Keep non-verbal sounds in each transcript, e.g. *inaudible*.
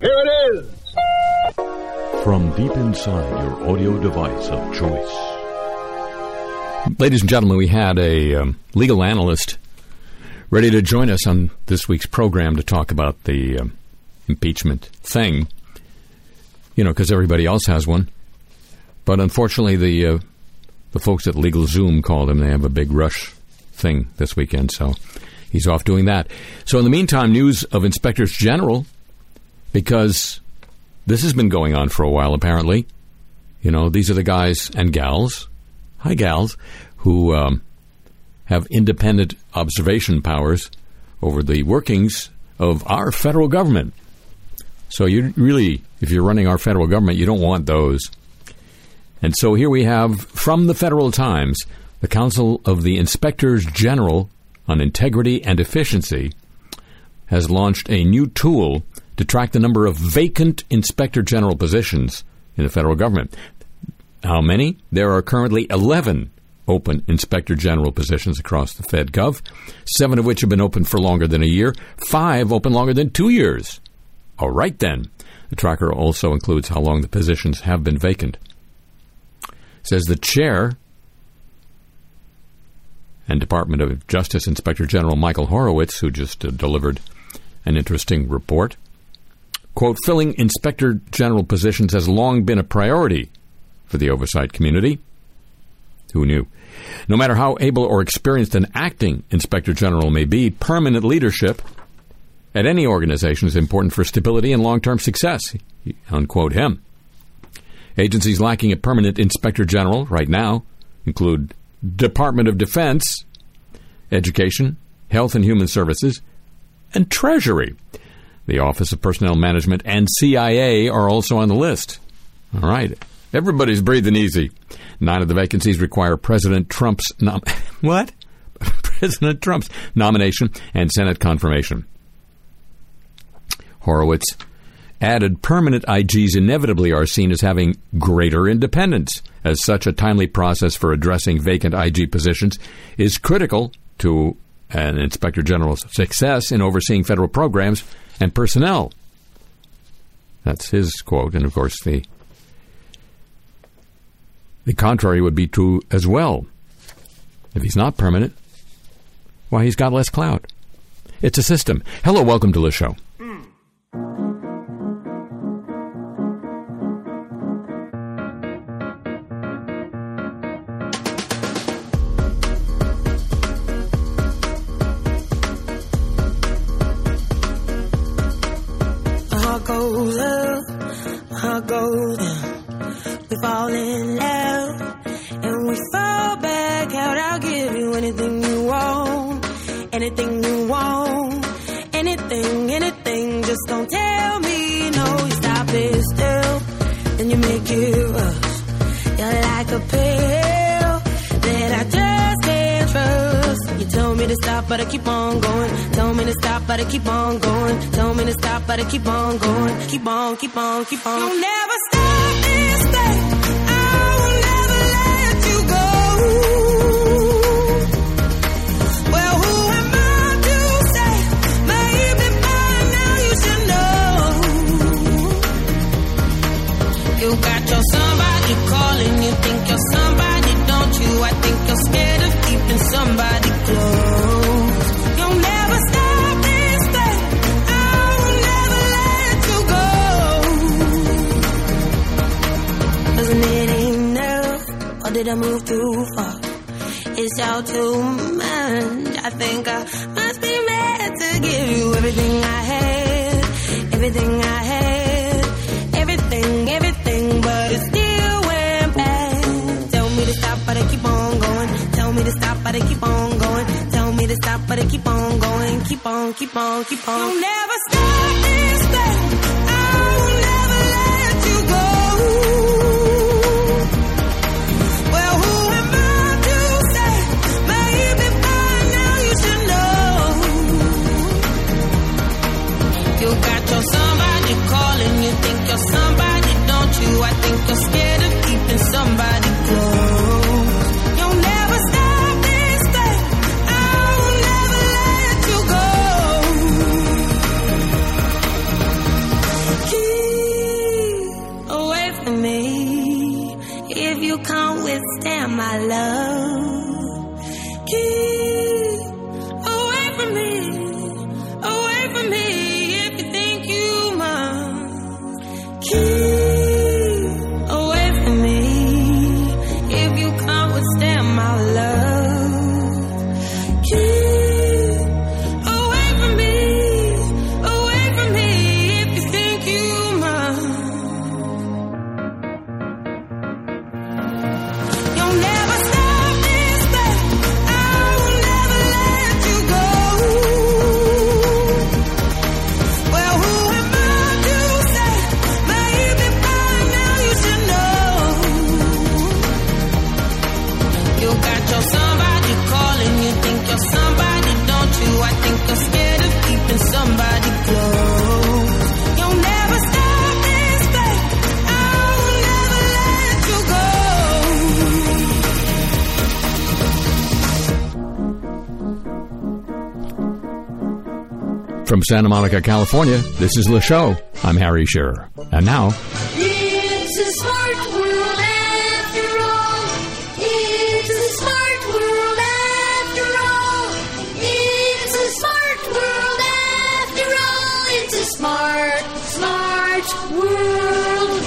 Here it is. From deep inside your audio device of choice. Ladies and gentlemen, we had a um, legal analyst ready to join us on this week's program to talk about the um, impeachment thing. You know, because everybody else has one. But unfortunately, the uh, the folks at Legal Zoom called him. They have a big rush thing this weekend, so he's off doing that. So in the meantime, news of inspectors general, because this has been going on for a while. Apparently, you know, these are the guys and gals, hi gals, who um, have independent observation powers over the workings of our federal government. So you really, if you're running our federal government, you don't want those. And so here we have from the Federal Times, the Council of the Inspectors General on Integrity and Efficiency has launched a new tool to track the number of vacant Inspector General positions in the federal government. How many? There are currently 11 open Inspector General positions across the Fed Gov, seven of which have been open for longer than a year, five open longer than two years. All right then. The tracker also includes how long the positions have been vacant. says the chair and Department of Justice Inspector General Michael Horowitz, who just uh, delivered an interesting report. Quote, filling Inspector General positions has long been a priority for the oversight community. Who knew? No matter how able or experienced an acting Inspector General may be, permanent leadership at any organization is important for stability and long term success. Unquote him. Agencies lacking a permanent Inspector General right now include Department of Defense, Education, Health and Human Services, and Treasury. The Office of Personnel Management and CIA are also on the list. All right. Everybody's breathing easy. Nine of the vacancies require President Trump's nom- *laughs* what? *laughs* President Trump's nomination and Senate confirmation. Horowitz added permanent IGs inevitably are seen as having greater independence. As such, a timely process for addressing vacant IG positions is critical to an inspector general's success in overseeing federal programs and personnel. That's his quote, and of course the the contrary would be true as well. If he's not permanent, why he's got less clout. It's a system. Hello, welcome to the show. Down. We fall in love and we fall back out. I'll give you anything you want, anything you want, anything, anything. Just don't tell me no. You stop it still, then you make it rush. You're like a pill me to stop, but I keep on going. Told me to stop, but I keep on going. Told me to stop, but I keep on going. Keep on, keep on, keep on. You'll never stop this thing. Santa Monica, California, this is the Show. I'm Harry Shearer. And now, It's a smart world after all. It's a smart world after all. It's a smart world after all. It's a smart, smart world.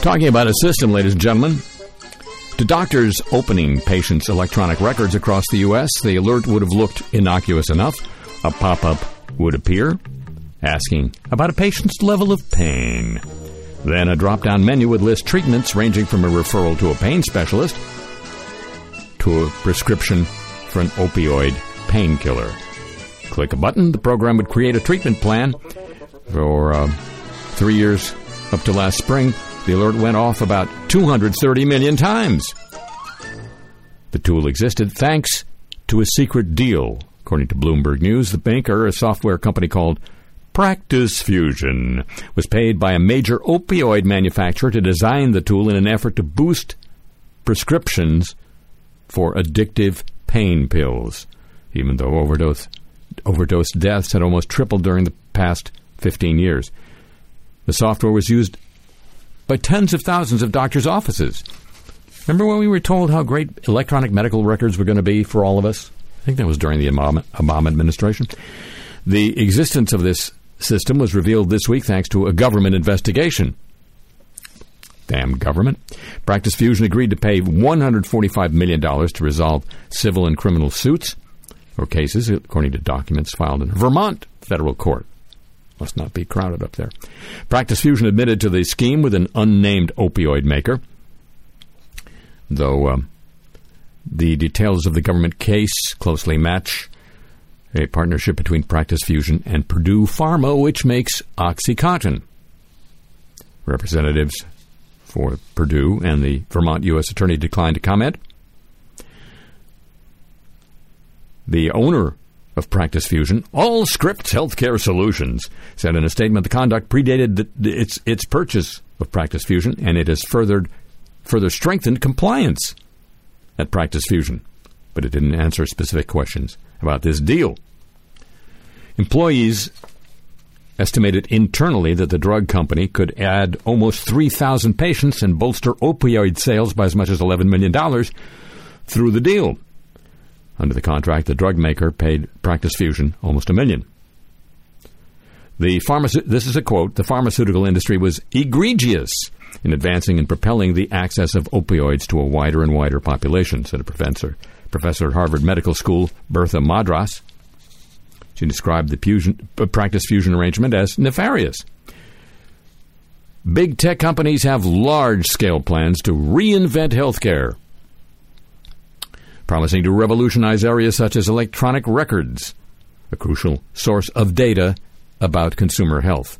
talking about a system, ladies and gentlemen. To doctors opening patients' electronic records across the U.S., the alert would have looked innocuous enough. A pop up would appear asking about a patient's level of pain. Then a drop down menu would list treatments ranging from a referral to a pain specialist to a prescription for an opioid painkiller. Click a button, the program would create a treatment plan. For uh, three years up to last spring, the alert went off about 230 million times. The tool existed thanks to a secret deal. According to Bloomberg News, the banker, a software company called Practice Fusion, was paid by a major opioid manufacturer to design the tool in an effort to boost prescriptions for addictive pain pills, even though overdose overdose deaths had almost tripled during the past 15 years. The software was used by tens of thousands of doctors' offices. Remember when we were told how great electronic medical records were going to be for all of us? I think that was during the Obama, Obama administration. The existence of this system was revealed this week thanks to a government investigation. Damn government. Practice Fusion agreed to pay $145 million to resolve civil and criminal suits or cases, according to documents filed in Vermont federal court. Must not be crowded up there. Practice Fusion admitted to the scheme with an unnamed opioid maker, though um, the details of the government case closely match a partnership between Practice Fusion and Purdue Pharma, which makes OxyContin. Representatives for Purdue and the Vermont U.S. Attorney declined to comment. The owner of Practice Fusion, Allscripts Healthcare Solutions, said in a statement the conduct predated the, its its purchase of Practice Fusion, and it has furthered further strengthened compliance at Practice Fusion. But it didn't answer specific questions about this deal. Employees estimated internally that the drug company could add almost 3,000 patients and bolster opioid sales by as much as $11 million through the deal. Under the contract, the drug maker paid Practice Fusion almost a million. The pharmace- this is a quote the pharmaceutical industry was egregious in advancing and propelling the access of opioids to a wider and wider population, said a professor, professor at Harvard Medical School, Bertha Madras. She described the fusion, uh, practice fusion arrangement as nefarious. Big tech companies have large scale plans to reinvent healthcare, promising to revolutionize areas such as electronic records, a crucial source of data about consumer health.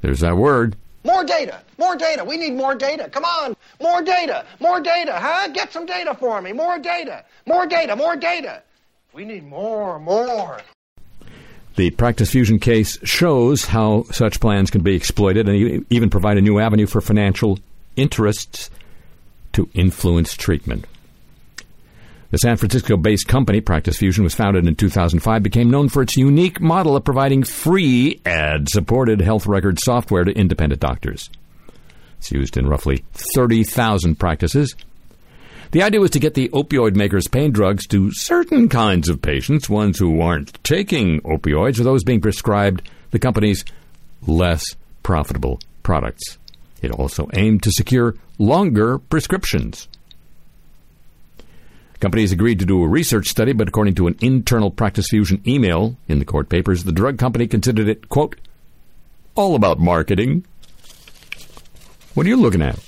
There's that word. More data, more data. We need more data. Come on, more data, more data, huh? Get some data for me. More data, more data, more data. We need more, more. The Practice Fusion case shows how such plans can be exploited and even provide a new avenue for financial interests to influence treatment. The San Francisco based company, Practice Fusion, was founded in 2005, became known for its unique model of providing free ad supported health record software to independent doctors. It's used in roughly 30,000 practices. The idea was to get the opioid makers pain drugs to certain kinds of patients, ones who aren't taking opioids, or those being prescribed the company's less profitable products. It also aimed to secure longer prescriptions. Companies agreed to do a research study, but according to an internal Practice Fusion email in the court papers, the drug company considered it, quote, all about marketing. What are you looking at?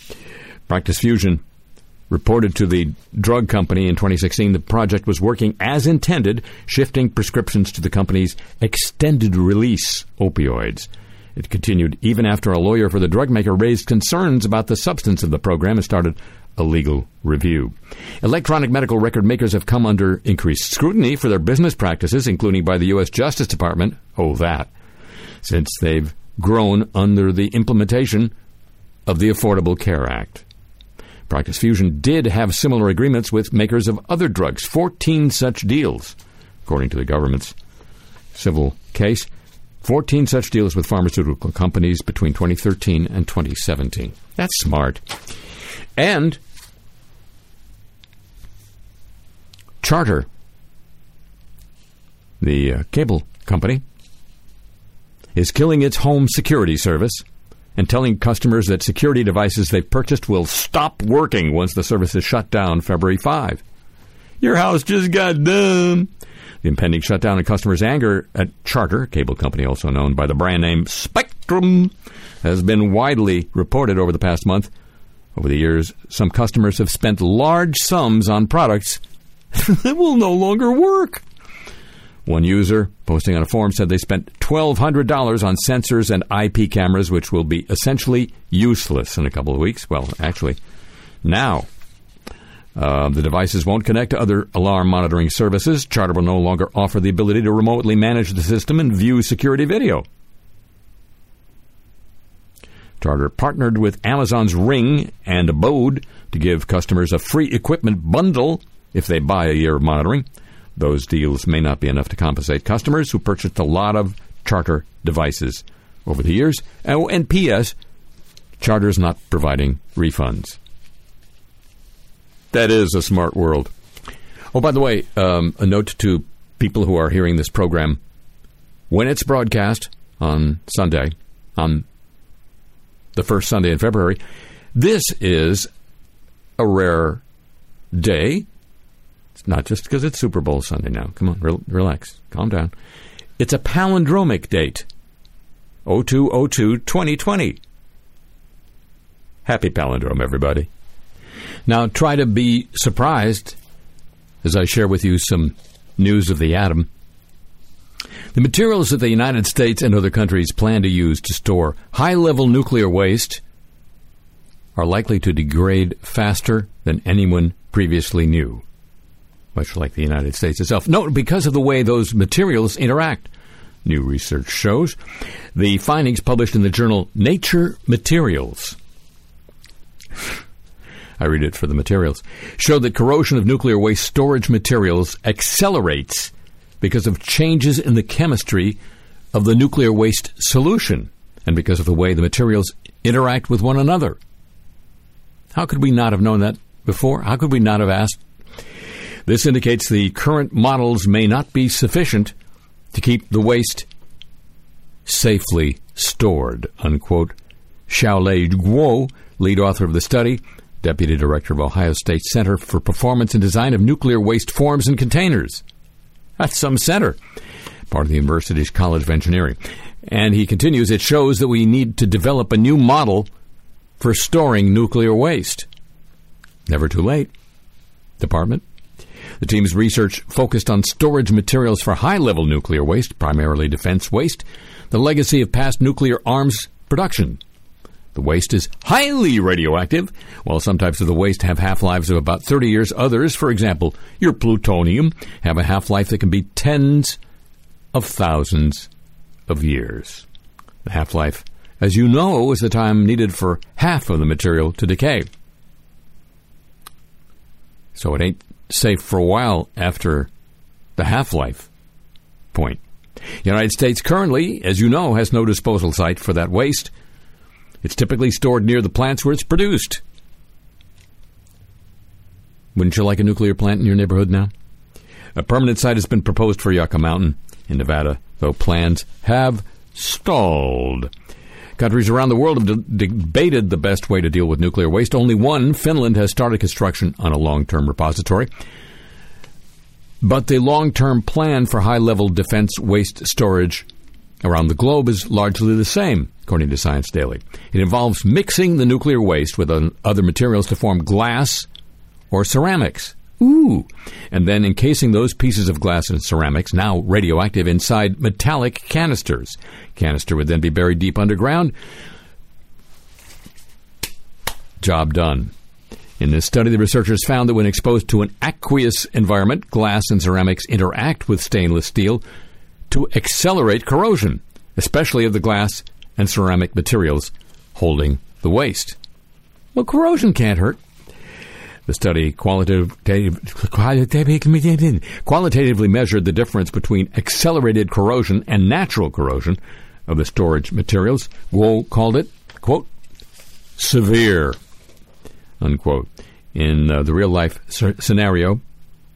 Practice Fusion reported to the drug company in 2016 the project was working as intended, shifting prescriptions to the company's extended release opioids. It continued even after a lawyer for the drug maker raised concerns about the substance of the program and started a legal review. Electronic medical record makers have come under increased scrutiny for their business practices, including by the U.S. Justice Department. Oh, that. Since they've grown under the implementation of the Affordable Care Act. Practice Fusion did have similar agreements with makers of other drugs, 14 such deals, according to the government's civil case. 14 such deals with pharmaceutical companies between 2013 and 2017. That's smart. And Charter, the uh, cable company, is killing its home security service and telling customers that security devices they've purchased will stop working once the service is shut down February 5. Your house just got done. The impending shutdown and customers' anger at Charter, cable company also known by the brand name Spectrum, has been widely reported over the past month. Over the years, some customers have spent large sums on products *laughs* that will no longer work. One user posting on a forum said they spent $1,200 on sensors and IP cameras, which will be essentially useless in a couple of weeks. Well, actually, now. Uh, the devices won't connect to other alarm monitoring services. Charter will no longer offer the ability to remotely manage the system and view security video. Charter partnered with Amazon's Ring and Abode to give customers a free equipment bundle if they buy a year of monitoring. Those deals may not be enough to compensate customers who purchased a lot of Charter devices over the years. Oh, and P.S. Charter is not providing refunds. That is a smart world. Oh, by the way, um, a note to people who are hearing this program when it's broadcast on Sunday, on the first Sunday in February, this is a rare day not just because it's Super Bowl Sunday now. Come on, re- relax. Calm down. It's a palindromic date 0202 2020. Happy palindrome, everybody. Now, try to be surprised as I share with you some news of the atom. The materials that the United States and other countries plan to use to store high level nuclear waste are likely to degrade faster than anyone previously knew much like the United States itself. No, because of the way those materials interact. New research shows the findings published in the journal Nature Materials. I read it for the materials. Show that corrosion of nuclear waste storage materials accelerates because of changes in the chemistry of the nuclear waste solution and because of the way the materials interact with one another. How could we not have known that before? How could we not have asked this indicates the current models may not be sufficient to keep the waste safely stored, unquote. Xiaolei Guo, lead author of the study, deputy director of Ohio State Center for Performance and Design of Nuclear Waste Forms and Containers. That's some center, part of the university's College of Engineering. And he continues, it shows that we need to develop a new model for storing nuclear waste. Never too late. Department, the team's research focused on storage materials for high level nuclear waste, primarily defense waste, the legacy of past nuclear arms production. The waste is highly radioactive. While some types of the waste have half lives of about 30 years, others, for example, your plutonium, have a half life that can be tens of thousands of years. The half life, as you know, is the time needed for half of the material to decay. So it ain't safe for a while after the half life point. The United States currently, as you know, has no disposal site for that waste. It's typically stored near the plants where it's produced. Wouldn't you like a nuclear plant in your neighborhood now? A permanent site has been proposed for Yucca Mountain in Nevada, though plans have stalled. Countries around the world have de- debated the best way to deal with nuclear waste. Only one, Finland, has started construction on a long term repository. But the long term plan for high level defense waste storage around the globe is largely the same, according to Science Daily. It involves mixing the nuclear waste with other materials to form glass or ceramics. Ooh. And then encasing those pieces of glass and ceramics, now radioactive, inside metallic canisters. Canister would then be buried deep underground. Job done. In this study, the researchers found that when exposed to an aqueous environment, glass and ceramics interact with stainless steel to accelerate corrosion, especially of the glass and ceramic materials holding the waste. Well, corrosion can't hurt. The study qualitative, qualitatively measured the difference between accelerated corrosion and natural corrosion of the storage materials. Guo called it, quote, severe, unquote. In uh, the real life scenario,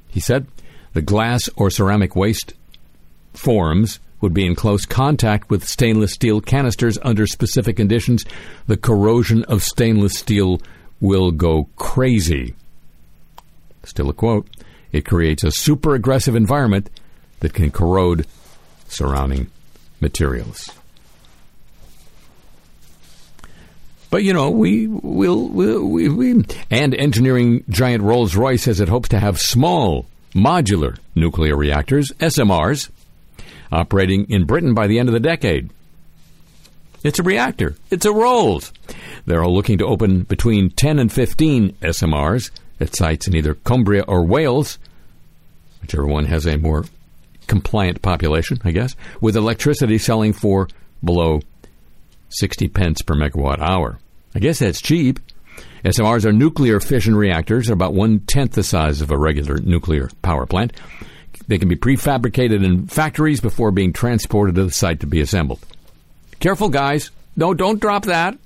he said, the glass or ceramic waste forms would be in close contact with stainless steel canisters under specific conditions. The corrosion of stainless steel will go crazy. Still a quote. It creates a super aggressive environment that can corrode surrounding materials. But you know, we will we, we, and engineering giant Rolls Royce says it hopes to have small modular nuclear reactors (SMRs) operating in Britain by the end of the decade. It's a reactor. It's a Rolls. They're all looking to open between 10 and 15 SMRs at sites in either Cumbria or Wales, whichever one has a more compliant population, I guess, with electricity selling for below 60 pence per megawatt hour. I guess that's cheap. SMRs are nuclear fission reactors, about one tenth the size of a regular nuclear power plant. They can be prefabricated in factories before being transported to the site to be assembled. Careful, guys. No, don't drop that.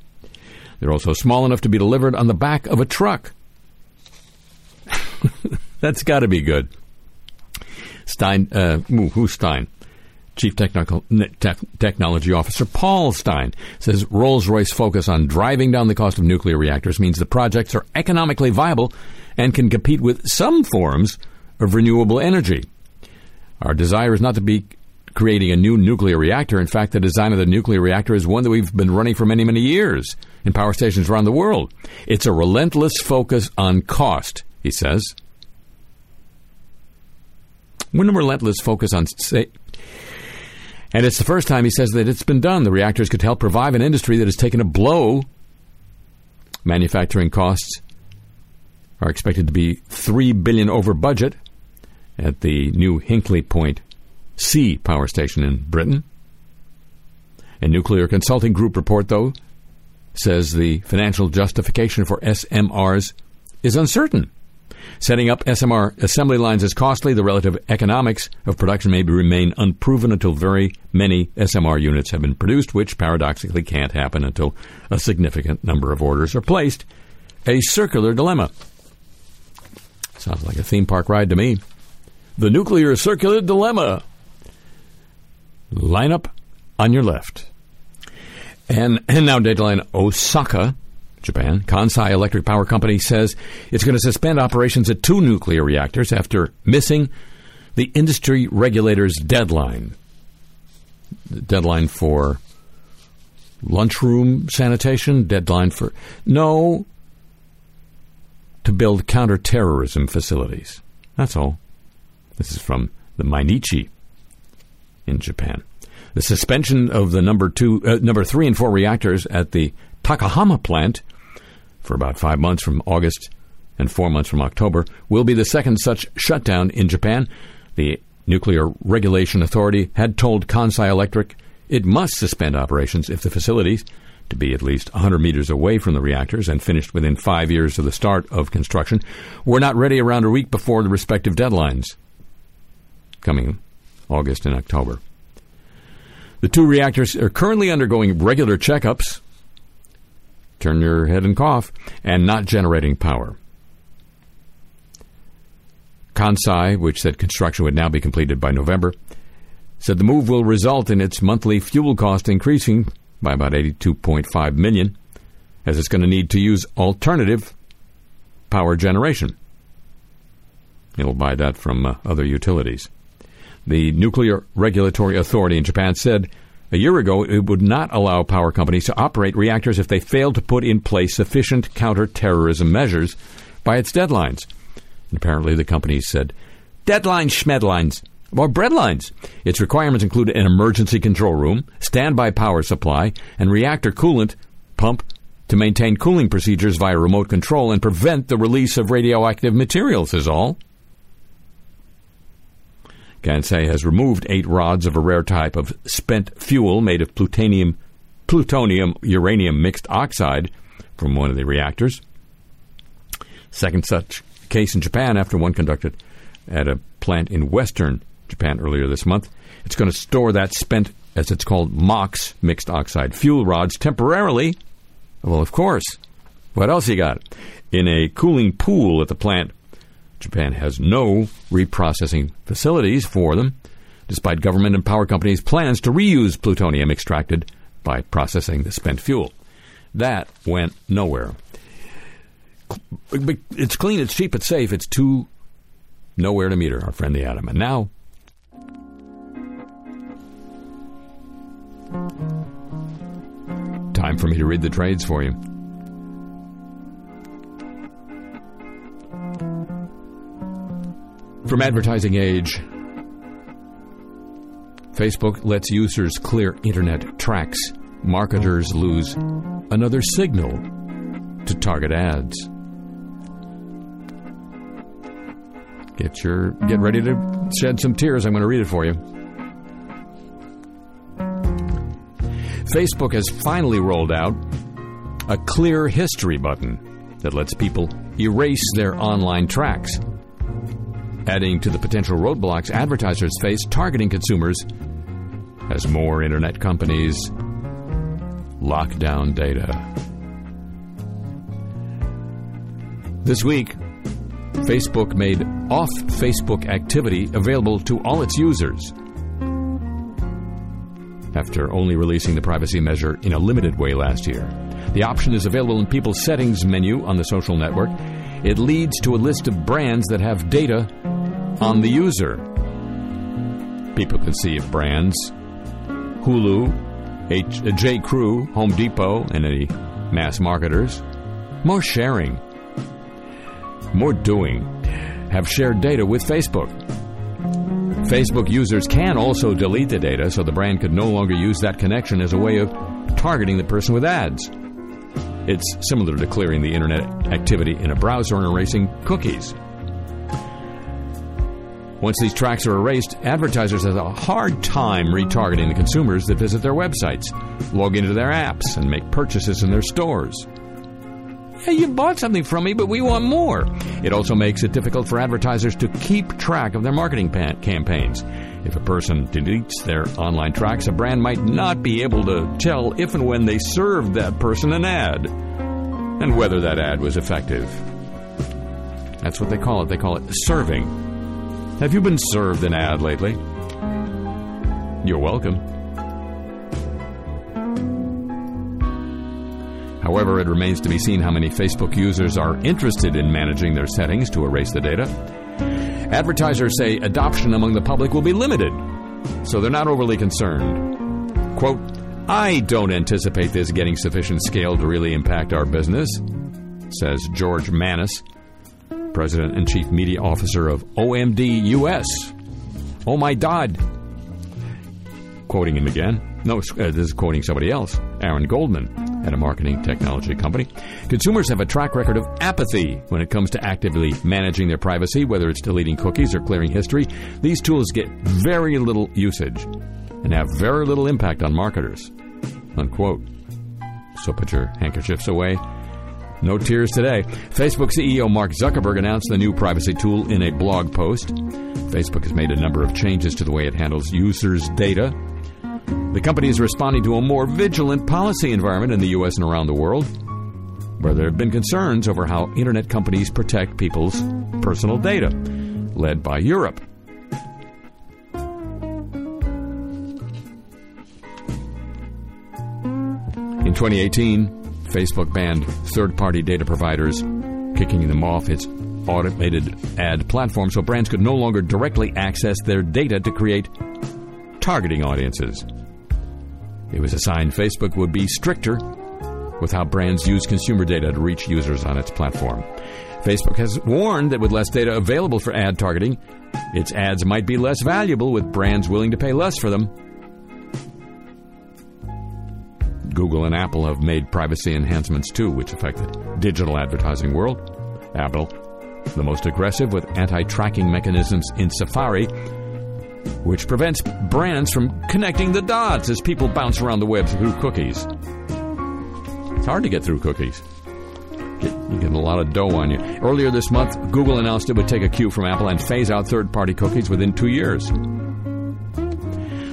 They're also small enough to be delivered on the back of a truck. *laughs* That's got to be good. Stein, uh, who's Stein? Chief Technical, te- Technology Officer Paul Stein says Rolls Royce focus on driving down the cost of nuclear reactors means the projects are economically viable and can compete with some forms of renewable energy. Our desire is not to be creating a new nuclear reactor. In fact, the design of the nuclear reactor is one that we've been running for many, many years in power stations around the world. It's a relentless focus on cost, he says. When a relentless focus on sa- and it's the first time he says that it's been done. The reactors could help revive an industry that has taken a blow. Manufacturing costs are expected to be three billion over budget at the new Hinkley Point C power station in Britain. A nuclear consulting group report, though, says the financial justification for SMRs is uncertain. Setting up SMR assembly lines is costly. The relative economics of production may remain unproven until very many SMR units have been produced, which paradoxically can't happen until a significant number of orders are placed. A circular dilemma. Sounds like a theme park ride to me. The nuclear circular dilemma. Line up on your left. And, and now deadline Osaka Japan, Kansai Electric Power Company says it's going to suspend operations at two nuclear reactors after missing the industry regulator's deadline. The deadline for lunchroom sanitation, deadline for. No, to build counterterrorism facilities. That's all. This is from the Mainichi in Japan. The suspension of the number two, uh, number three and four reactors at the Takahama plant for about five months from August and four months from October will be the second such shutdown in Japan. The Nuclear Regulation Authority had told Kansai Electric it must suspend operations if the facilities, to be at least 100 meters away from the reactors and finished within five years of the start of construction, were not ready around a week before the respective deadlines, coming August and October. The two reactors are currently undergoing regular checkups turn your head and cough, and not generating power. Kansai, which said construction would now be completed by November, said the move will result in its monthly fuel cost increasing by about 82.5 million as it's going to need to use alternative power generation. It'll buy that from uh, other utilities. The Nuclear Regulatory Authority in Japan said a year ago it would not allow power companies to operate reactors if they failed to put in place sufficient counterterrorism measures by its deadlines. And apparently the company said, deadlines, schmedlines, or breadlines. Its requirements include an emergency control room, standby power supply, and reactor coolant pump to maintain cooling procedures via remote control and prevent the release of radioactive materials, is all. Kansai has removed eight rods of a rare type of spent fuel made of plutonium, plutonium uranium mixed oxide from one of the reactors. Second such case in Japan after one conducted at a plant in western Japan earlier this month. It's going to store that spent, as it's called, MOX, mixed oxide fuel rods, temporarily. Well, of course. What else you got? In a cooling pool at the plant Japan has no reprocessing facilities for them, despite government and power companies' plans to reuse plutonium extracted by processing the spent fuel. That went nowhere. It's clean, it's cheap, it's safe, it's too nowhere to meter, our friend the atom. And now, time for me to read the trades for you. From Advertising Age Facebook lets users clear internet tracks. Marketers lose another signal to target ads. Get your get ready to shed some tears. I'm going to read it for you. Facebook has finally rolled out a clear history button that lets people erase their online tracks adding to the potential roadblocks advertisers face targeting consumers as more internet companies lock down data. This week, Facebook made off Facebook activity available to all its users. After only releasing the privacy measure in a limited way last year, the option is available in people's settings menu on the social network. It leads to a list of brands that have data on the user. People can see if brands, Hulu, H- uh, J. Crew, Home Depot, and any mass marketers, more sharing, more doing, have shared data with Facebook. Facebook users can also delete the data so the brand could no longer use that connection as a way of targeting the person with ads. It's similar to clearing the internet activity in a browser and erasing cookies. Once these tracks are erased, advertisers have a hard time retargeting the consumers that visit their websites, log into their apps, and make purchases in their stores. Yeah, you bought something from me, but we want more. It also makes it difficult for advertisers to keep track of their marketing pan- campaigns. If a person deletes their online tracks, a brand might not be able to tell if and when they served that person an ad and whether that ad was effective. That's what they call it. They call it serving. Have you been served an ad lately? You're welcome. However, it remains to be seen how many Facebook users are interested in managing their settings to erase the data. Advertisers say adoption among the public will be limited, so they're not overly concerned. Quote, I don't anticipate this getting sufficient scale to really impact our business, says George Manas, President and Chief Media Officer of OMD US. Oh my God. Quoting him again. No, uh, this is quoting somebody else, Aaron Goldman, at a marketing technology company. Consumers have a track record of apathy when it comes to actively managing their privacy, whether it's deleting cookies or clearing history. These tools get very little usage and have very little impact on marketers. Unquote. So put your handkerchiefs away no tears today. Facebook CEO Mark Zuckerberg announced the new privacy tool in a blog post. Facebook has made a number of changes to the way it handles users' data. The company is responding to a more vigilant policy environment in the U.S. and around the world. where there have been concerns over how internet companies protect people's personal data, led by Europe. In 2018, Facebook banned third party data providers, kicking them off its automated ad platform so brands could no longer directly access their data to create targeting audiences. It was a sign Facebook would be stricter with how brands use consumer data to reach users on its platform. Facebook has warned that with less data available for ad targeting, its ads might be less valuable with brands willing to pay less for them. Google and Apple have made privacy enhancements too, which affect the digital advertising world. Apple, the most aggressive with anti tracking mechanisms in Safari, which prevents brands from connecting the dots as people bounce around the web through cookies. It's hard to get through cookies. Get, you get a lot of dough on you. Earlier this month, Google announced it would take a cue from Apple and phase out third party cookies within two years.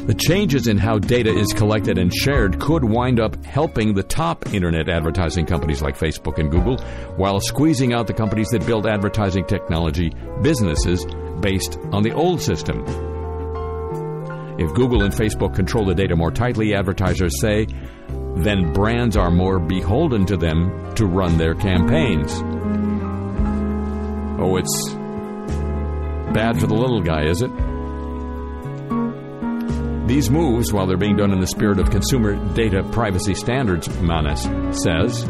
The changes in how data is collected and shared could wind up helping the top internet advertising companies like Facebook and Google, while squeezing out the companies that build advertising technology businesses based on the old system. If Google and Facebook control the data more tightly, advertisers say, then brands are more beholden to them to run their campaigns. Oh, it's bad for the little guy, is it? These moves, while they're being done in the spirit of consumer data privacy standards, Manas says,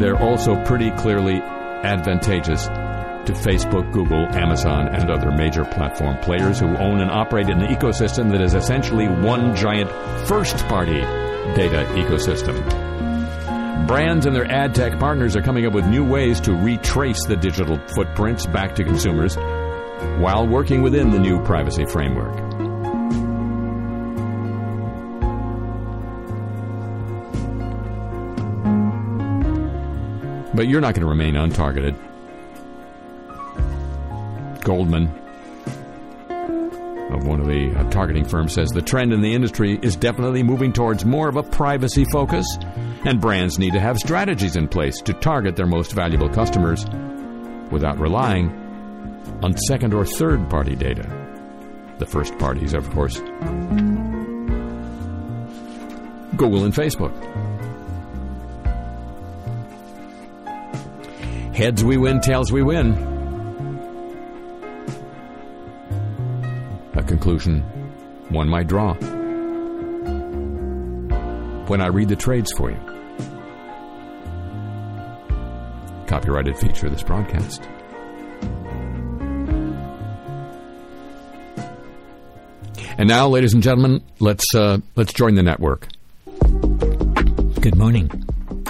they're also pretty clearly advantageous to Facebook, Google, Amazon, and other major platform players who own and operate an ecosystem that is essentially one giant first party data ecosystem. Brands and their ad tech partners are coming up with new ways to retrace the digital footprints back to consumers while working within the new privacy framework. But you're not going to remain untargeted. Goldman, of one of the uh, targeting firms, says the trend in the industry is definitely moving towards more of a privacy focus, and brands need to have strategies in place to target their most valuable customers without relying on second or third party data. The first parties, of course, Google and Facebook. Heads we win, tails we win. A conclusion one might draw when I read the trades for you. Copyrighted feature of this broadcast. And now, ladies and gentlemen, let's uh, let's join the network. Good morning.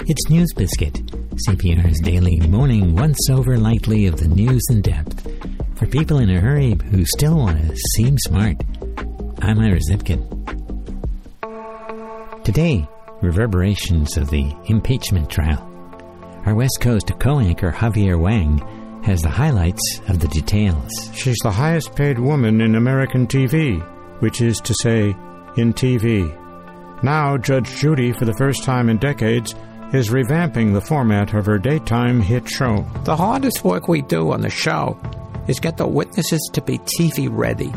It's News Biscuit, CPR's daily morning once over lightly of the news in depth. For people in a hurry who still want to seem smart, I'm Ira Zipkin. Today, reverberations of the impeachment trial. Our West Coast co-anchor Javier Wang has the highlights of the details. She's the highest paid woman in American TV, which is to say, in TV. Now, Judge Judy, for the first time in decades, is revamping the format of her daytime hit show. The hardest work we do on the show is get the witnesses to be TV ready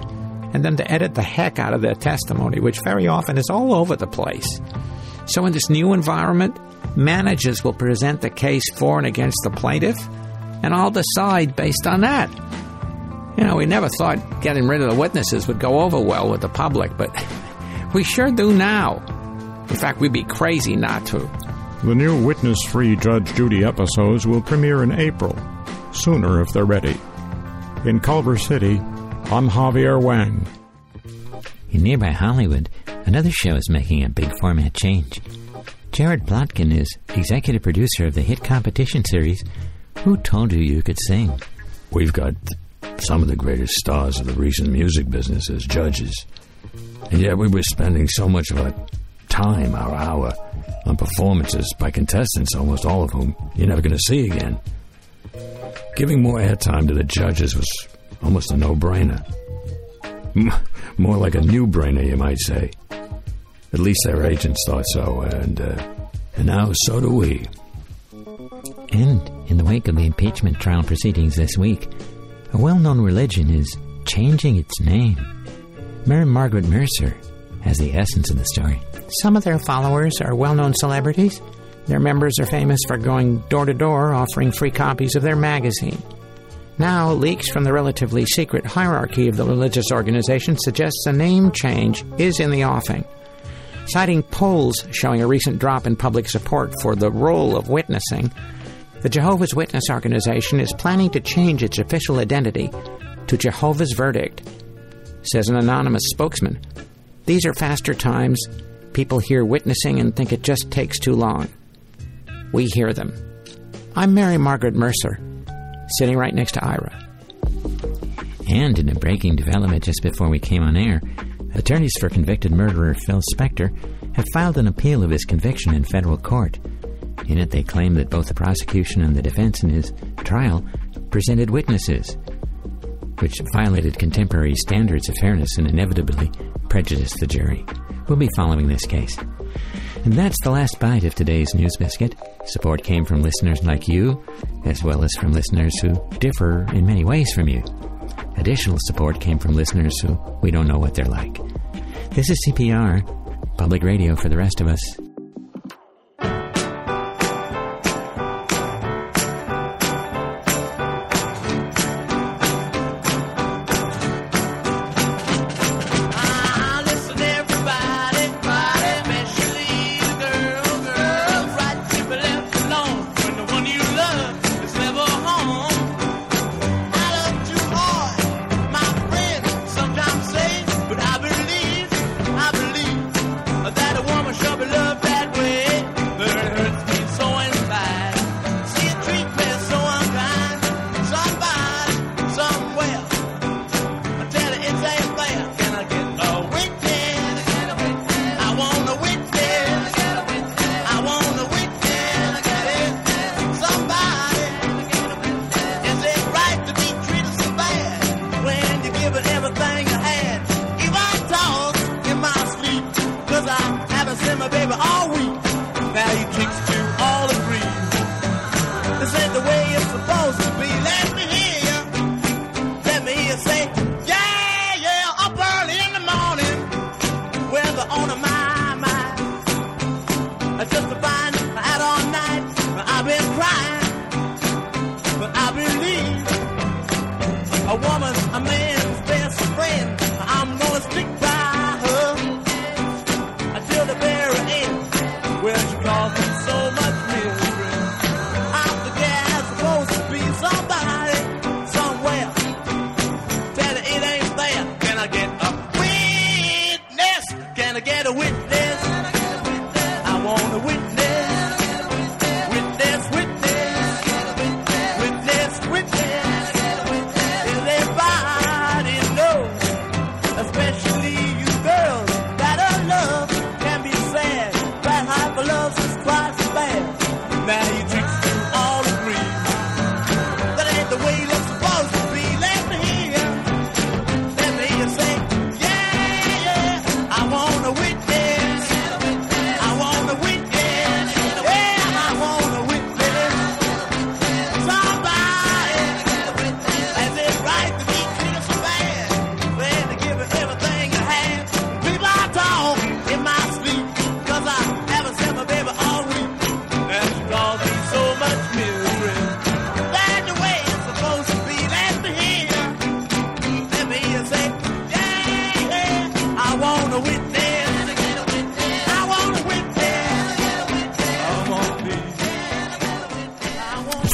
and then to edit the heck out of their testimony, which very often is all over the place. So, in this new environment, managers will present the case for and against the plaintiff, and I'll decide based on that. You know, we never thought getting rid of the witnesses would go over well with the public, but *laughs* we sure do now. In fact, we'd be crazy not to. The new witness free Judge Judy episodes will premiere in April, sooner if they're ready. In Culver City, I'm Javier Wang. In nearby Hollywood, another show is making a big format change. Jared Plotkin is executive producer of the hit competition series Who Told You You Could Sing? We've got some of the greatest stars of the recent music business as judges. And yet we were spending so much of our time, our hour, on performances by contestants, almost all of whom you're never going to see again. Giving more airtime to the judges was almost a no brainer. More like a new brainer, you might say. At least their agents thought so, and uh, and now so do we. And in the wake of the impeachment trial proceedings this week, a well known religion is changing its name. Mary Margaret Mercer has the essence of the story. Some of their followers are well known celebrities. Their members are famous for going door to door offering free copies of their magazine. Now, leaks from the relatively secret hierarchy of the religious organization suggests a name change is in the offing. Citing polls showing a recent drop in public support for the role of witnessing, the Jehovah's Witness organization is planning to change its official identity to Jehovah's Verdict, says an anonymous spokesman. These are faster times. People hear witnessing and think it just takes too long. We hear them. I'm Mary Margaret Mercer, sitting right next to Ira. And in a breaking development just before we came on air, attorneys for convicted murderer Phil Spector have filed an appeal of his conviction in federal court. In it, they claim that both the prosecution and the defense in his trial presented witnesses, which violated contemporary standards of fairness and inevitably prejudiced the jury. We'll be following this case. And that's the last bite of today's News Biscuit. Support came from listeners like you, as well as from listeners who differ in many ways from you. Additional support came from listeners who we don't know what they're like. This is CPR, public radio for the rest of us.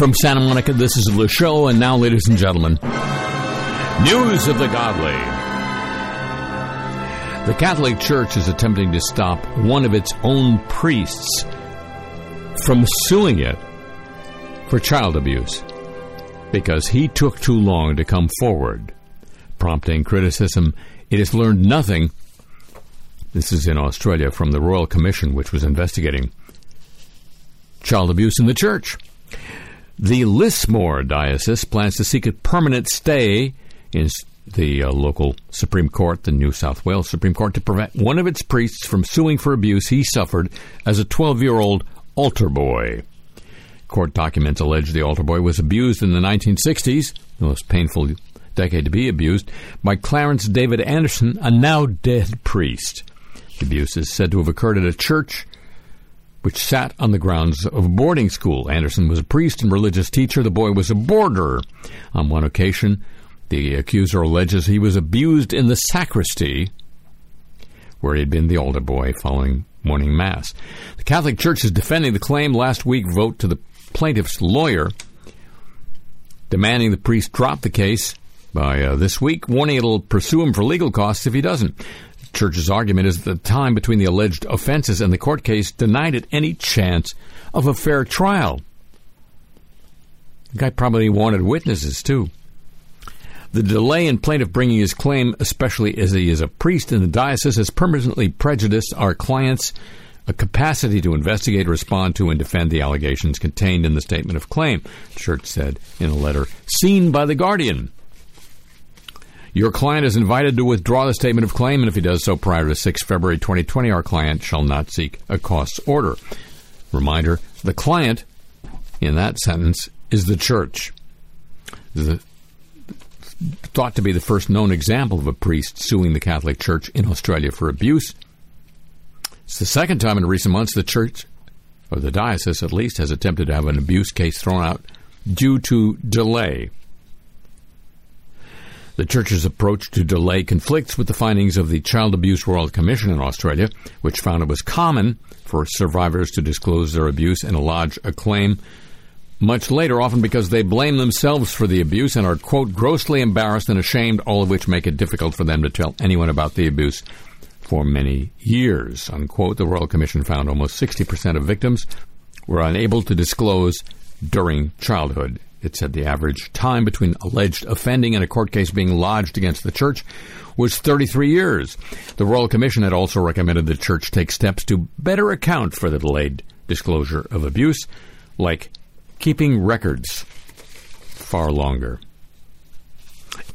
From Santa Monica, this is Le Show, and now, ladies and gentlemen, news of the godly. The Catholic Church is attempting to stop one of its own priests from suing it for child abuse because he took too long to come forward, prompting criticism. It has learned nothing. This is in Australia from the Royal Commission, which was investigating child abuse in the church. The Lismore Diocese plans to seek a permanent stay in the uh, local Supreme Court, the New South Wales Supreme Court, to prevent one of its priests from suing for abuse he suffered as a 12 year old altar boy. Court documents allege the altar boy was abused in the 1960s, the most painful decade to be abused, by Clarence David Anderson, a now dead priest. The abuse is said to have occurred at a church which sat on the grounds of a boarding school. Anderson was a priest and religious teacher. The boy was a boarder. On one occasion, the accuser alleges he was abused in the sacristy where he had been the older boy following morning mass. The Catholic Church is defending the claim. Last week, vote to the plaintiff's lawyer demanding the priest drop the case by uh, this week, warning it'll pursue him for legal costs if he doesn't. Church's argument is that the time between the alleged offenses and the court case denied it any chance of a fair trial. The guy probably wanted witnesses, too. The delay in plaintiff bringing his claim, especially as he is a priest in the diocese, has permanently prejudiced our clients' capacity to investigate, respond to, and defend the allegations contained in the statement of claim, Church said in a letter seen by The Guardian. Your client is invited to withdraw the statement of claim, and if he does so prior to 6 February 2020, our client shall not seek a costs order. Reminder the client in that sentence is the church. The, thought to be the first known example of a priest suing the Catholic Church in Australia for abuse. It's the second time in recent months the church, or the diocese at least, has attempted to have an abuse case thrown out due to delay. The church's approach to delay conflicts with the findings of the Child Abuse Royal Commission in Australia, which found it was common for survivors to disclose their abuse and lodge a claim much later, often because they blame themselves for the abuse and are, quote, grossly embarrassed and ashamed, all of which make it difficult for them to tell anyone about the abuse for many years, unquote. The Royal Commission found almost 60% of victims were unable to disclose during childhood. It said the average time between alleged offending and a court case being lodged against the church was 33 years. The Royal Commission had also recommended the church take steps to better account for the delayed disclosure of abuse, like keeping records far longer.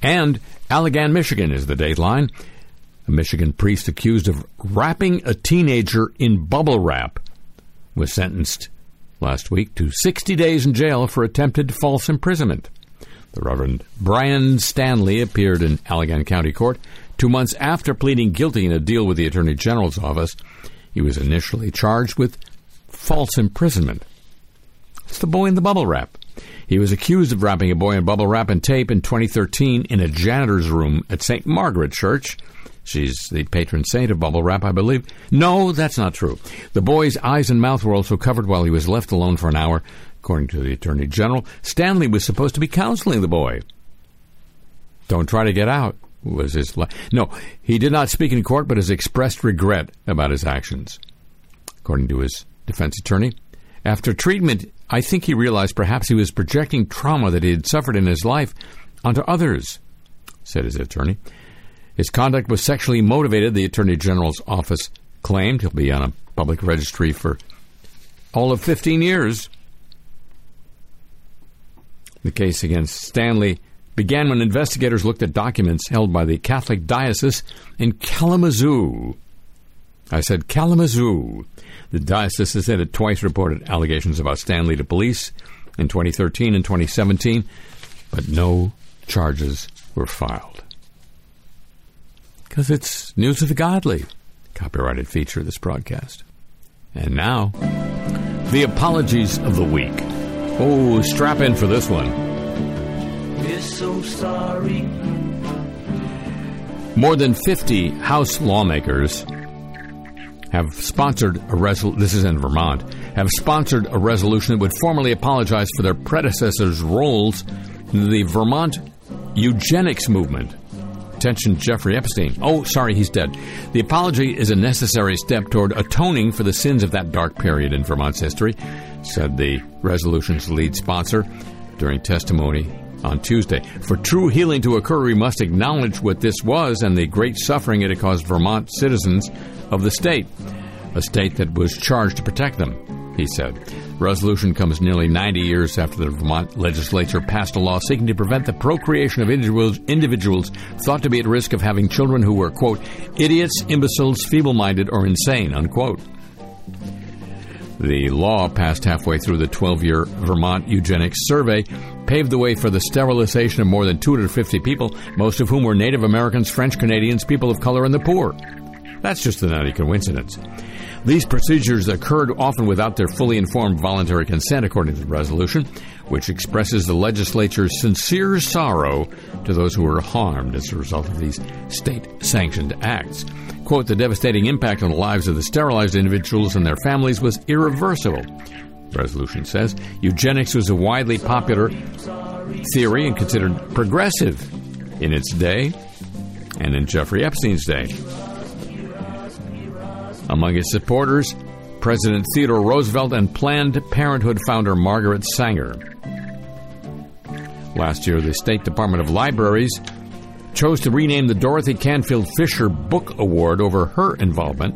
And Allegan, Michigan is the dateline. A Michigan priest accused of wrapping a teenager in bubble wrap was sentenced last week to 60 days in jail for attempted false imprisonment. The Reverend Brian Stanley appeared in Allegan County Court two months after pleading guilty in a deal with the Attorney General's office. He was initially charged with false imprisonment. It's the boy in the bubble wrap. He was accused of wrapping a boy in bubble wrap and tape in 2013 in a janitor's room at St. Margaret Church. She's the patron saint of bubble wrap, I believe. No, that's not true. The boy's eyes and mouth were also covered while he was left alone for an hour, according to the Attorney General. Stanley was supposed to be counseling the boy. Don't try to get out was his. Li- no, he did not speak in court, but has expressed regret about his actions, according to his defense attorney. After treatment, I think he realized perhaps he was projecting trauma that he had suffered in his life onto others, said his attorney. His conduct was sexually motivated, the Attorney General's office claimed. He'll be on a public registry for all of 15 years. The case against Stanley began when investigators looked at documents held by the Catholic Diocese in Kalamazoo. I said Kalamazoo. The diocese has said it twice reported allegations about Stanley to police in 2013 and 2017, but no charges were filed. Because it's News of the Godly, copyrighted feature of this broadcast. And now, the apologies of the week. Oh, strap in for this one. We're so sorry. More than 50 House lawmakers have sponsored a resol- this is in Vermont have sponsored a resolution that would formally apologize for their predecessors' roles in the Vermont eugenics movement. Attention, Jeffrey Epstein. Oh, sorry, he's dead. The apology is a necessary step toward atoning for the sins of that dark period in Vermont's history, said the resolution's lead sponsor during testimony on Tuesday. For true healing to occur, we must acknowledge what this was and the great suffering it had caused Vermont citizens of the state, a state that was charged to protect them. he said. Resolution comes nearly 90 years after the Vermont legislature passed a law seeking to prevent the procreation of individuals, individuals thought to be at risk of having children who were, quote, idiots, imbeciles, feeble minded, or insane, unquote. The law, passed halfway through the 12 year Vermont Eugenics Survey, paved the way for the sterilization of more than 250 people, most of whom were Native Americans, French Canadians, people of color, and the poor. That's just a nutty coincidence. These procedures occurred often without their fully informed voluntary consent, according to the resolution, which expresses the legislature's sincere sorrow to those who were harmed as a result of these state sanctioned acts. Quote, the devastating impact on the lives of the sterilized individuals and their families was irreversible. The resolution says eugenics was a widely popular theory and considered progressive in its day and in Jeffrey Epstein's day. Among his supporters, President Theodore Roosevelt and Planned Parenthood founder Margaret Sanger. Last year, the State Department of Libraries chose to rename the Dorothy Canfield Fisher Book Award over her involvement.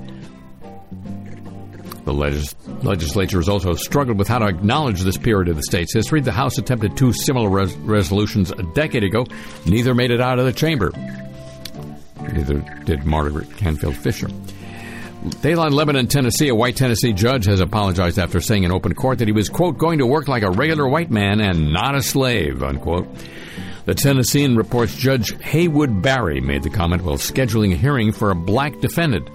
The legis- legislature has also struggled with how to acknowledge this period of the state's history. The House attempted two similar res- resolutions a decade ago. Neither made it out of the chamber. Neither did Margaret Canfield Fisher. Dayline, Lebanon, Tennessee, a white Tennessee judge has apologized after saying in open court that he was, quote, going to work like a regular white man and not a slave, unquote. The Tennessean reports Judge Haywood Barry made the comment while scheduling a hearing for a black defendant.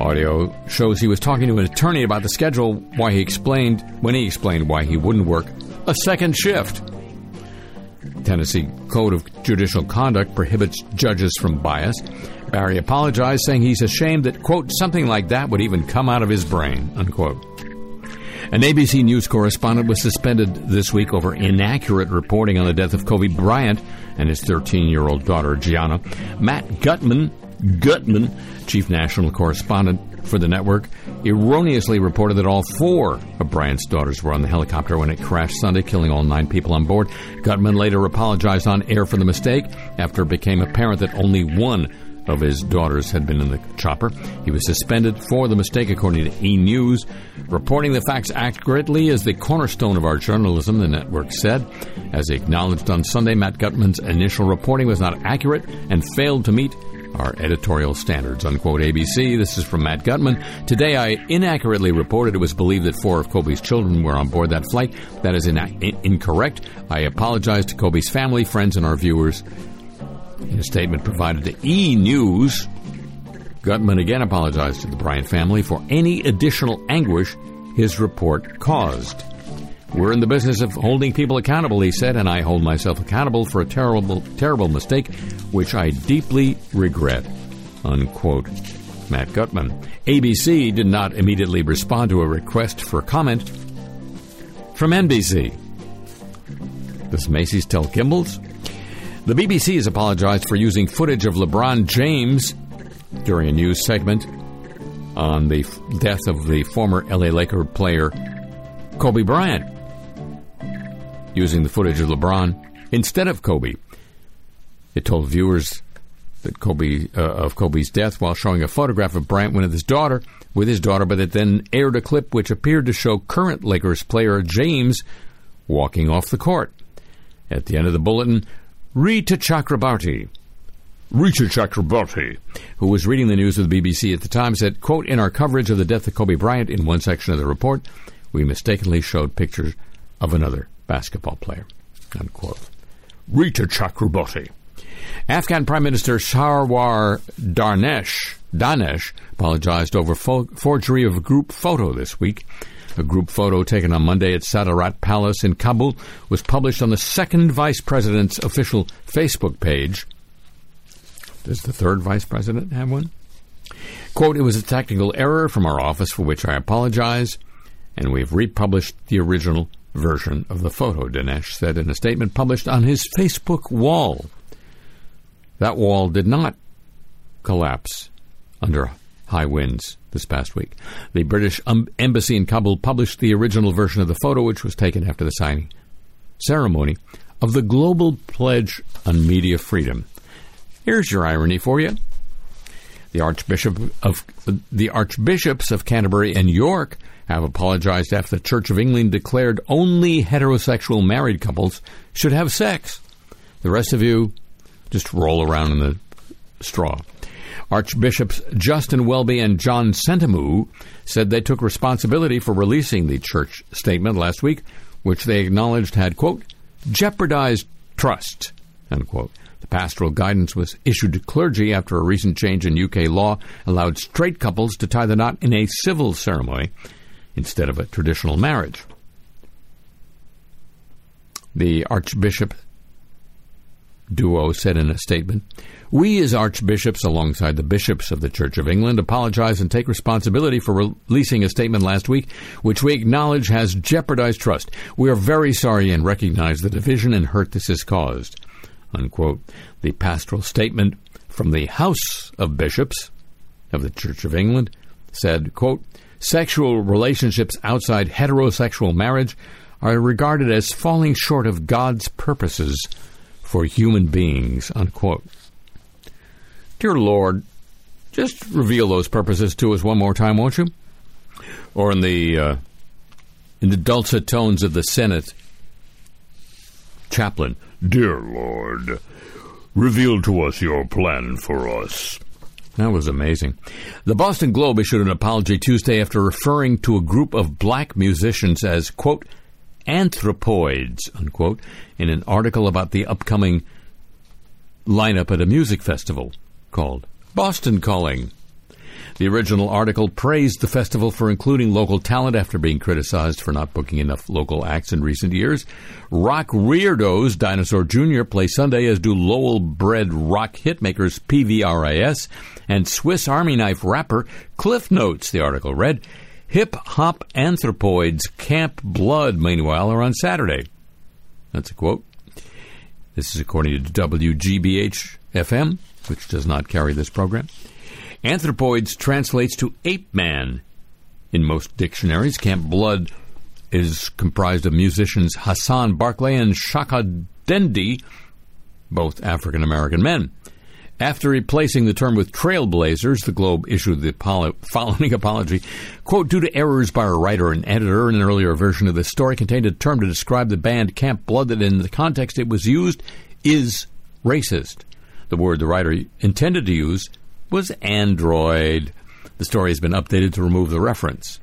Audio shows he was talking to an attorney about the schedule why he explained when he explained why he wouldn't work a second shift. Tennessee Code of Judicial Conduct prohibits judges from bias. Barry apologized, saying he's ashamed that, quote, something like that would even come out of his brain, unquote. An ABC News correspondent was suspended this week over inaccurate reporting on the death of Kobe Bryant and his 13 year old daughter, Gianna. Matt Gutman, Gutman, chief national correspondent for the network, erroneously reported that all four of Bryant's daughters were on the helicopter when it crashed Sunday, killing all nine people on board. Gutman later apologized on air for the mistake after it became apparent that only one of his daughters had been in the chopper. He was suspended for the mistake, according to E! News. Reporting the facts accurately is the cornerstone of our journalism, the network said. As acknowledged on Sunday, Matt Gutman's initial reporting was not accurate and failed to meet our editorial standards. Unquote ABC. This is from Matt Gutman. Today I inaccurately reported it was believed that four of Kobe's children were on board that flight. That is incorrect. I apologize to Kobe's family, friends, and our viewers. In a statement provided to E! News, Gutman again apologized to the Bryant family for any additional anguish his report caused. We're in the business of holding people accountable, he said, and I hold myself accountable for a terrible, terrible mistake, which I deeply regret. Unquote. Matt Gutman. ABC did not immediately respond to a request for comment from NBC. Does Macy's tell Gimbels? The BBC has apologized for using footage of LeBron James during a news segment on the death of the former LA Laker player Kobe Bryant, using the footage of LeBron instead of Kobe. It told viewers that Kobe uh, of Kobe's death while showing a photograph of Bryant with his daughter, with his daughter, but it then aired a clip which appeared to show current Lakers player James walking off the court. At the end of the bulletin, Rita Chakrabarti, Rita Chakrabarti, who was reading the news of the BBC at the time, said, quote, In our coverage of the death of Kobe Bryant in one section of the report, we mistakenly showed pictures of another basketball player, unquote. Rita Chakrabarti. Afghan Prime Minister Sarwar Darnesh, Danesh apologized over fo- forgery of a group photo this week. A group photo taken on Monday at Sadarat Palace in Kabul was published on the second vice president's official Facebook page. Does the third vice president have one? Quote, it was a technical error from our office for which I apologize, and we've republished the original version of the photo, Dinesh said in a statement published on his Facebook wall. That wall did not collapse under high winds this past week. The British um, embassy in Kabul published the original version of the photo, which was taken after the signing ceremony of the Global Pledge on Media Freedom. Here's your irony for you. The Archbishop of the Archbishops of Canterbury and York have apologized after the Church of England declared only heterosexual married couples should have sex. The rest of you just roll around in the straw. Archbishops Justin Welby and John Sentamu said they took responsibility for releasing the church statement last week, which they acknowledged had, quote, jeopardized trust, unquote. The pastoral guidance was issued to clergy after a recent change in UK law allowed straight couples to tie the knot in a civil ceremony instead of a traditional marriage. The Archbishop duo said in a statement, We as archbishops, alongside the bishops of the Church of England, apologize and take responsibility for releasing a statement last week which we acknowledge has jeopardized trust. We are very sorry and recognize the division and hurt this has caused. Unquote. The pastoral statement from the House of Bishops of the Church of England said, quote, Sexual relationships outside heterosexual marriage are regarded as falling short of God's purposes for human beings, unquote. Dear Lord, just reveal those purposes to us one more time, won't you? Or in the uh, in the dulcet tones of the Senate chaplain, Dear Lord, reveal to us your plan for us. That was amazing. The Boston Globe issued an apology Tuesday after referring to a group of black musicians as, quote, anthropoids, unquote, in an article about the upcoming lineup at a music festival called Boston Calling. The original article praised the festival for including local talent after being criticized for not booking enough local acts in recent years. Rock Weirdos Dinosaur Jr. play Sunday, as do Lowell bred rock hitmakers PVRIS and Swiss Army Knife rapper Cliff Notes, the article read. Hip Hop Anthropoids Camp Blood, meanwhile, are on Saturday. That's a quote. This is according to WGBH FM, which does not carry this program. Anthropoids translates to ape man in most dictionaries. Camp Blood is comprised of musicians Hassan Barclay and Shaka Dendi, both African American men. After replacing the term with trailblazers, the Globe issued the *laughs* following apology. Quote, due to errors by a writer and editor, an earlier version of this story contained a term to describe the band Camp Blood that in the context it was used is racist. The word the writer intended to use was android. The story has been updated to remove the reference.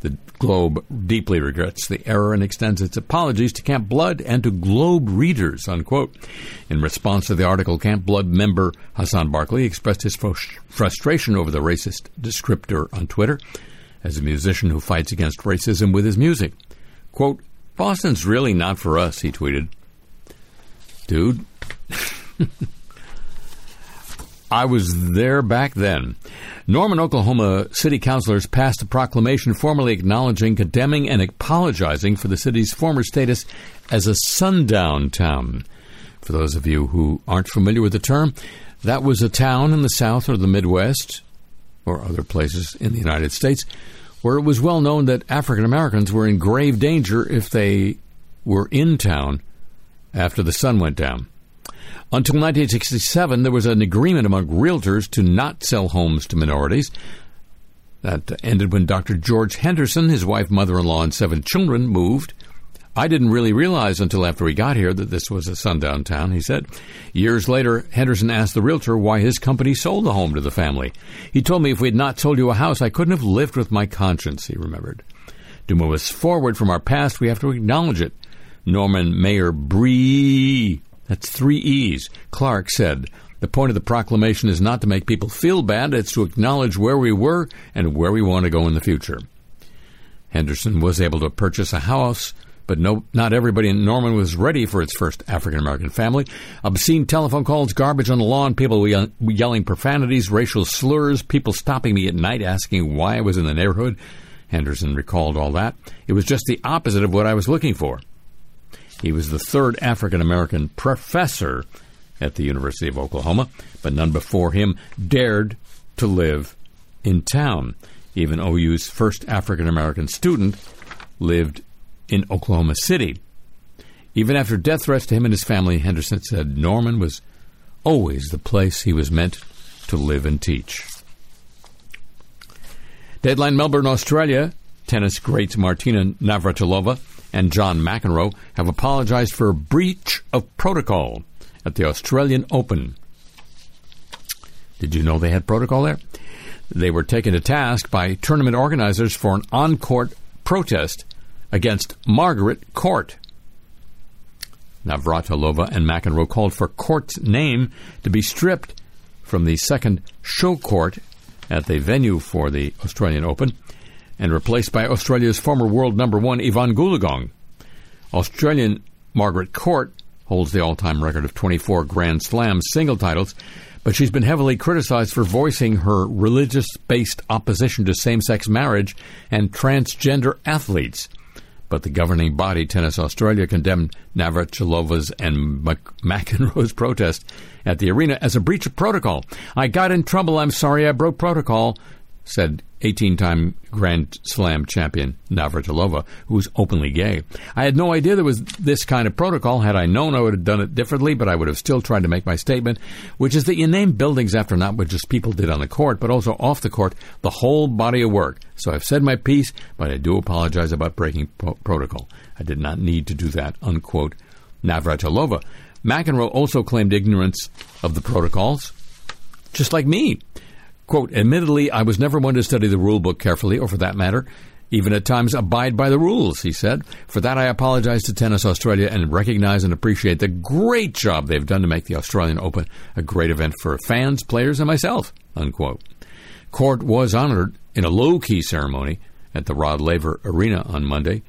The Globe deeply regrets the error and extends its apologies to Camp Blood and to Globe readers, unquote. In response to the article, Camp Blood member Hassan Barkley expressed his frus- frustration over the racist descriptor on Twitter as a musician who fights against racism with his music. Quote, Boston's really not for us, he tweeted. Dude. *laughs* I was there back then. Norman, Oklahoma city councilors passed a proclamation formally acknowledging, condemning, and apologizing for the city's former status as a sundown town. For those of you who aren't familiar with the term, that was a town in the South or the Midwest or other places in the United States where it was well known that African Americans were in grave danger if they were in town after the sun went down. Until 1967, there was an agreement among realtors to not sell homes to minorities. That ended when Dr. George Henderson, his wife, mother in law, and seven children moved. I didn't really realize until after we got here that this was a sundown town, he said. Years later, Henderson asked the realtor why his company sold the home to the family. He told me if we had not sold you a house, I couldn't have lived with my conscience, he remembered. To move us forward from our past, we have to acknowledge it. Norman Mayor Bree that's three E's. Clark said, The point of the proclamation is not to make people feel bad, it's to acknowledge where we were and where we want to go in the future. Henderson was able to purchase a house, but no, not everybody in Norman was ready for its first African American family. Obscene telephone calls, garbage on the lawn, people uh, yelling profanities, racial slurs, people stopping me at night asking why I was in the neighborhood. Henderson recalled all that. It was just the opposite of what I was looking for. He was the third African American professor at the University of Oklahoma, but none before him dared to live in town. Even OU's first African American student lived in Oklahoma City. Even after death threats to him and his family, Henderson said Norman was always the place he was meant to live and teach. Deadline Melbourne, Australia. Tennis greats Martina Navratilova and John McEnroe have apologized for a breach of protocol at the Australian Open. Did you know they had protocol there? They were taken to task by tournament organizers for an on court protest against Margaret Court. Navratilova and McEnroe called for Court's name to be stripped from the second show court at the venue for the Australian Open and replaced by Australia's former world number one Evonne Goolagong. Australian Margaret Court holds the all-time record of 24 Grand Slam single titles, but she's been heavily criticized for voicing her religious-based opposition to same-sex marriage and transgender athletes. But the governing body, Tennis Australia, condemned Navratilova's and McEnroe's *laughs* protest at the arena as a breach of protocol. I got in trouble. I'm sorry I broke protocol, said 18 time Grand Slam champion Navratilova, who was openly gay. I had no idea there was this kind of protocol. Had I known, I would have done it differently, but I would have still tried to make my statement, which is that you name buildings after not what just people did on the court, but also off the court, the whole body of work. So I've said my piece, but I do apologize about breaking pro- protocol. I did not need to do that, unquote. Navratilova. McEnroe also claimed ignorance of the protocols, just like me. Quote, admittedly, I was never one to study the rule book carefully, or for that matter, even at times abide by the rules, he said. For that, I apologize to Tennis Australia and recognize and appreciate the great job they've done to make the Australian Open a great event for fans, players, and myself, unquote. Court was honored in a low key ceremony at the Rod Laver Arena on Monday,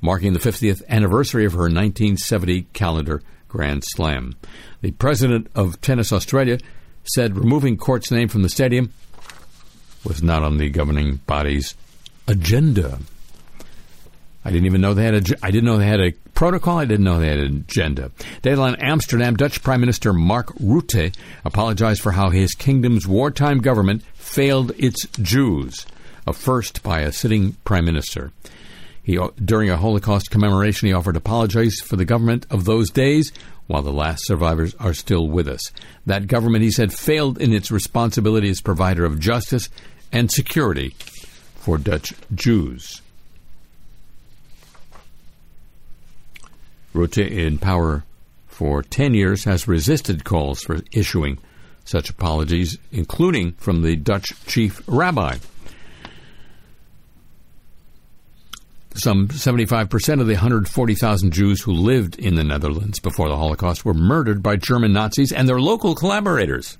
marking the 50th anniversary of her 1970 calendar Grand Slam. The president of Tennis Australia said removing Court's name from the stadium was not on the governing body's agenda. I didn't even know they had a. I didn't know they had a protocol. I didn't know they had an agenda. Deadline Amsterdam Dutch Prime Minister Mark Rutte apologized for how his kingdom's wartime government failed its Jews, a first by a sitting prime minister. He, during a Holocaust commemoration, he offered apologies for the government of those days while the last survivors are still with us. That government, he said, failed in its responsibility as provider of justice and security for Dutch Jews. Rutte, in power for 10 years, has resisted calls for issuing such apologies, including from the Dutch chief rabbi. Some 75% of the 140,000 Jews who lived in the Netherlands before the Holocaust were murdered by German Nazis and their local collaborators.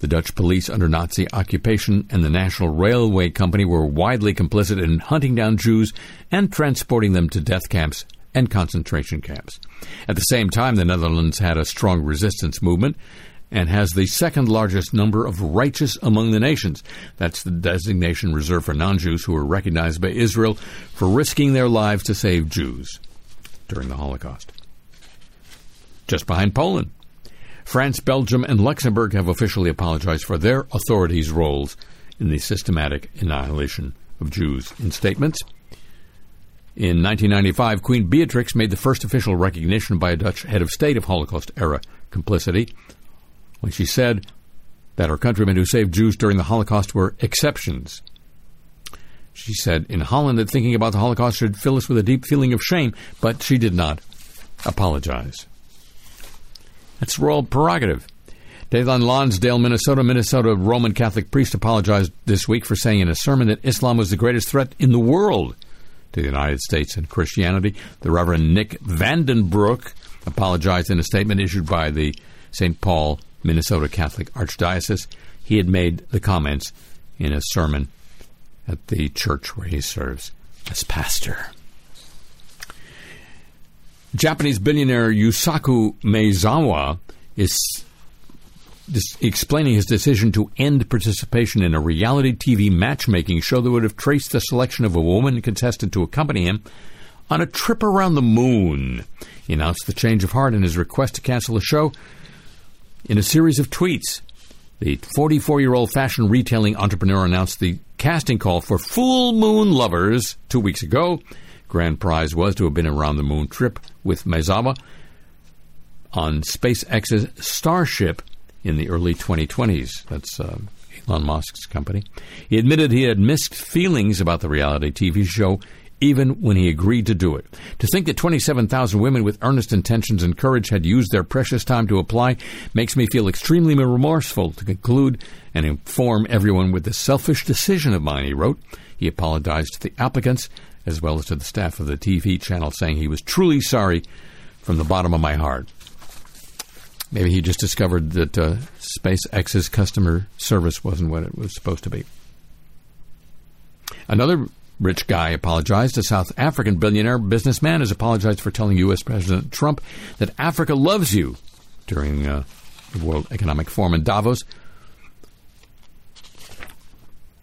The Dutch police under Nazi occupation and the National Railway Company were widely complicit in hunting down Jews and transporting them to death camps and concentration camps. At the same time, the Netherlands had a strong resistance movement and has the second largest number of righteous among the nations. That's the designation reserved for non Jews who were recognized by Israel for risking their lives to save Jews during the Holocaust. Just behind Poland. France, Belgium, and Luxembourg have officially apologized for their authorities' roles in the systematic annihilation of Jews in statements. In 1995, Queen Beatrix made the first official recognition by a Dutch head of state of Holocaust era complicity when she said that her countrymen who saved Jews during the Holocaust were exceptions. She said in Holland that thinking about the Holocaust should fill us with a deep feeling of shame, but she did not apologize. That's royal prerogative. Daylan Lonsdale, Minnesota, Minnesota Roman Catholic priest apologized this week for saying in a sermon that Islam was the greatest threat in the world to the United States and Christianity. The Reverend Nick VanDenBroeke apologized in a statement issued by the St. Paul Minnesota Catholic Archdiocese. He had made the comments in a sermon at the church where he serves as pastor. Japanese billionaire Yusaku Maezawa is explaining his decision to end participation in a reality TV matchmaking show that would have traced the selection of a woman contestant to accompany him on a trip around the moon. He announced the change of heart in his request to cancel the show in a series of tweets. The 44 year old fashion retailing entrepreneur announced the casting call for Full Moon Lovers two weeks ago. Grand prize was to have been around the moon trip with Maezawa on SpaceX's Starship in the early 2020s. That's uh, Elon Musk's company. He admitted he had mixed feelings about the reality TV show even when he agreed to do it. To think that 27,000 women with earnest intentions and courage had used their precious time to apply makes me feel extremely remorseful to conclude and inform everyone with this selfish decision of mine, he wrote. He apologized to the applicants as well as to the staff of the TV channel, saying he was truly sorry from the bottom of my heart. Maybe he just discovered that uh, SpaceX's customer service wasn't what it was supposed to be. Another rich guy apologized. A South African billionaire businessman has apologized for telling U.S. President Trump that Africa loves you during uh, the World Economic Forum in Davos.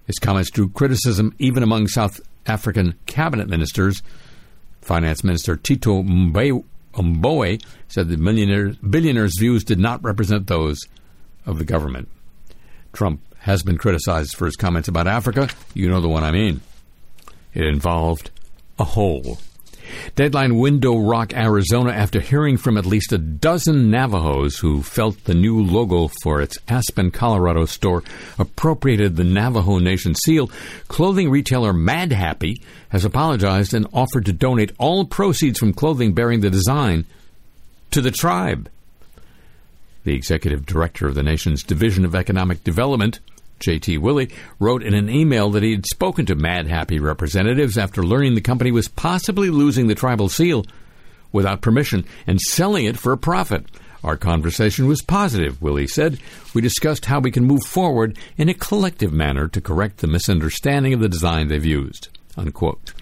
His comments drew criticism even among South African cabinet ministers. Finance Minister Tito Mbowe said the billionaire's views did not represent those of the government. Trump has been criticized for his comments about Africa. You know the one I mean. It involved a hole. Deadline Window Rock, Arizona, after hearing from at least a dozen Navajos who felt the new logo for its Aspen, Colorado store appropriated the Navajo Nation seal, clothing retailer Madhappy has apologized and offered to donate all proceeds from clothing bearing the design to the tribe. The executive director of the nation's Division of Economic Development, J.T. Willie, wrote in an email that he had spoken to Madhappy representatives after learning the company was possibly losing the tribal seal without permission and selling it for a profit. Our conversation was positive, Willie said. We discussed how we can move forward in a collective manner to correct the misunderstanding of the design they've used. Unquote.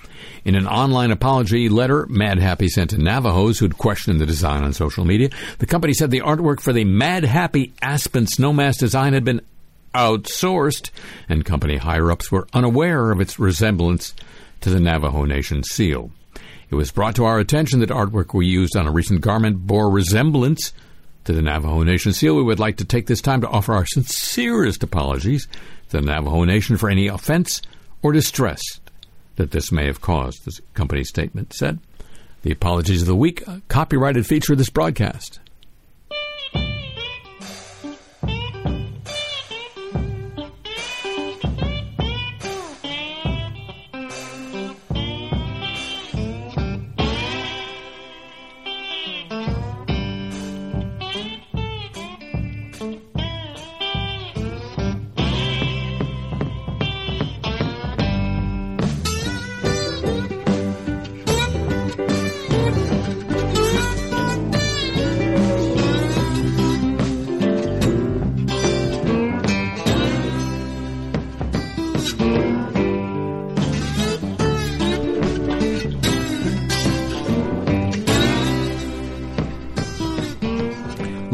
In an online apology letter Madhappy sent to Navajos who'd questioned the design on social media, the company said the artwork for the Madhappy Aspen Snowmass design had been outsourced, and company higher ups were unaware of its resemblance to the Navajo Nation seal. It was brought to our attention that artwork we used on a recent garment bore resemblance to the Navajo Nation seal. We would like to take this time to offer our sincerest apologies to the Navajo Nation for any offense or distress that this may have caused, the company statement said. The apologies of the week, copyrighted feature of this broadcast.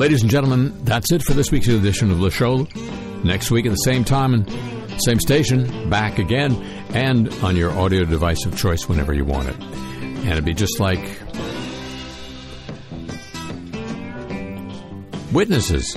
Ladies and gentlemen, that's it for this week's edition of Le Show. Next week at the same time and same station, back again, and on your audio device of choice whenever you want it. And it'd be just like witnesses.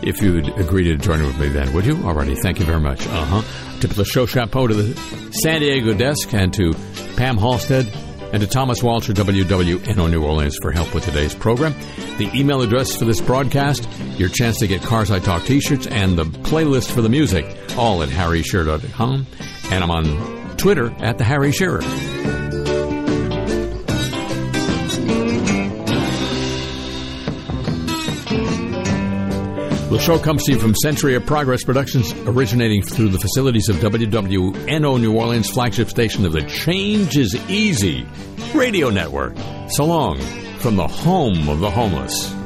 If you'd agree to join with me then, would you? Alrighty, thank you very much. Uh huh. Tip of the show chapeau to the San Diego desk and to Pam Halstead and to Thomas Walter, WWNO New Orleans, for help with today's program. The email address for this broadcast, your chance to get Cars I Talk t shirts, and the playlist for the music, all at harryshearer.com. And I'm on Twitter at the Harry Shearer. The show comes to you from Century of Progress Productions, originating through the facilities of WWNO New Orleans, flagship station of the Change is Easy radio network. So long from the home of the homeless.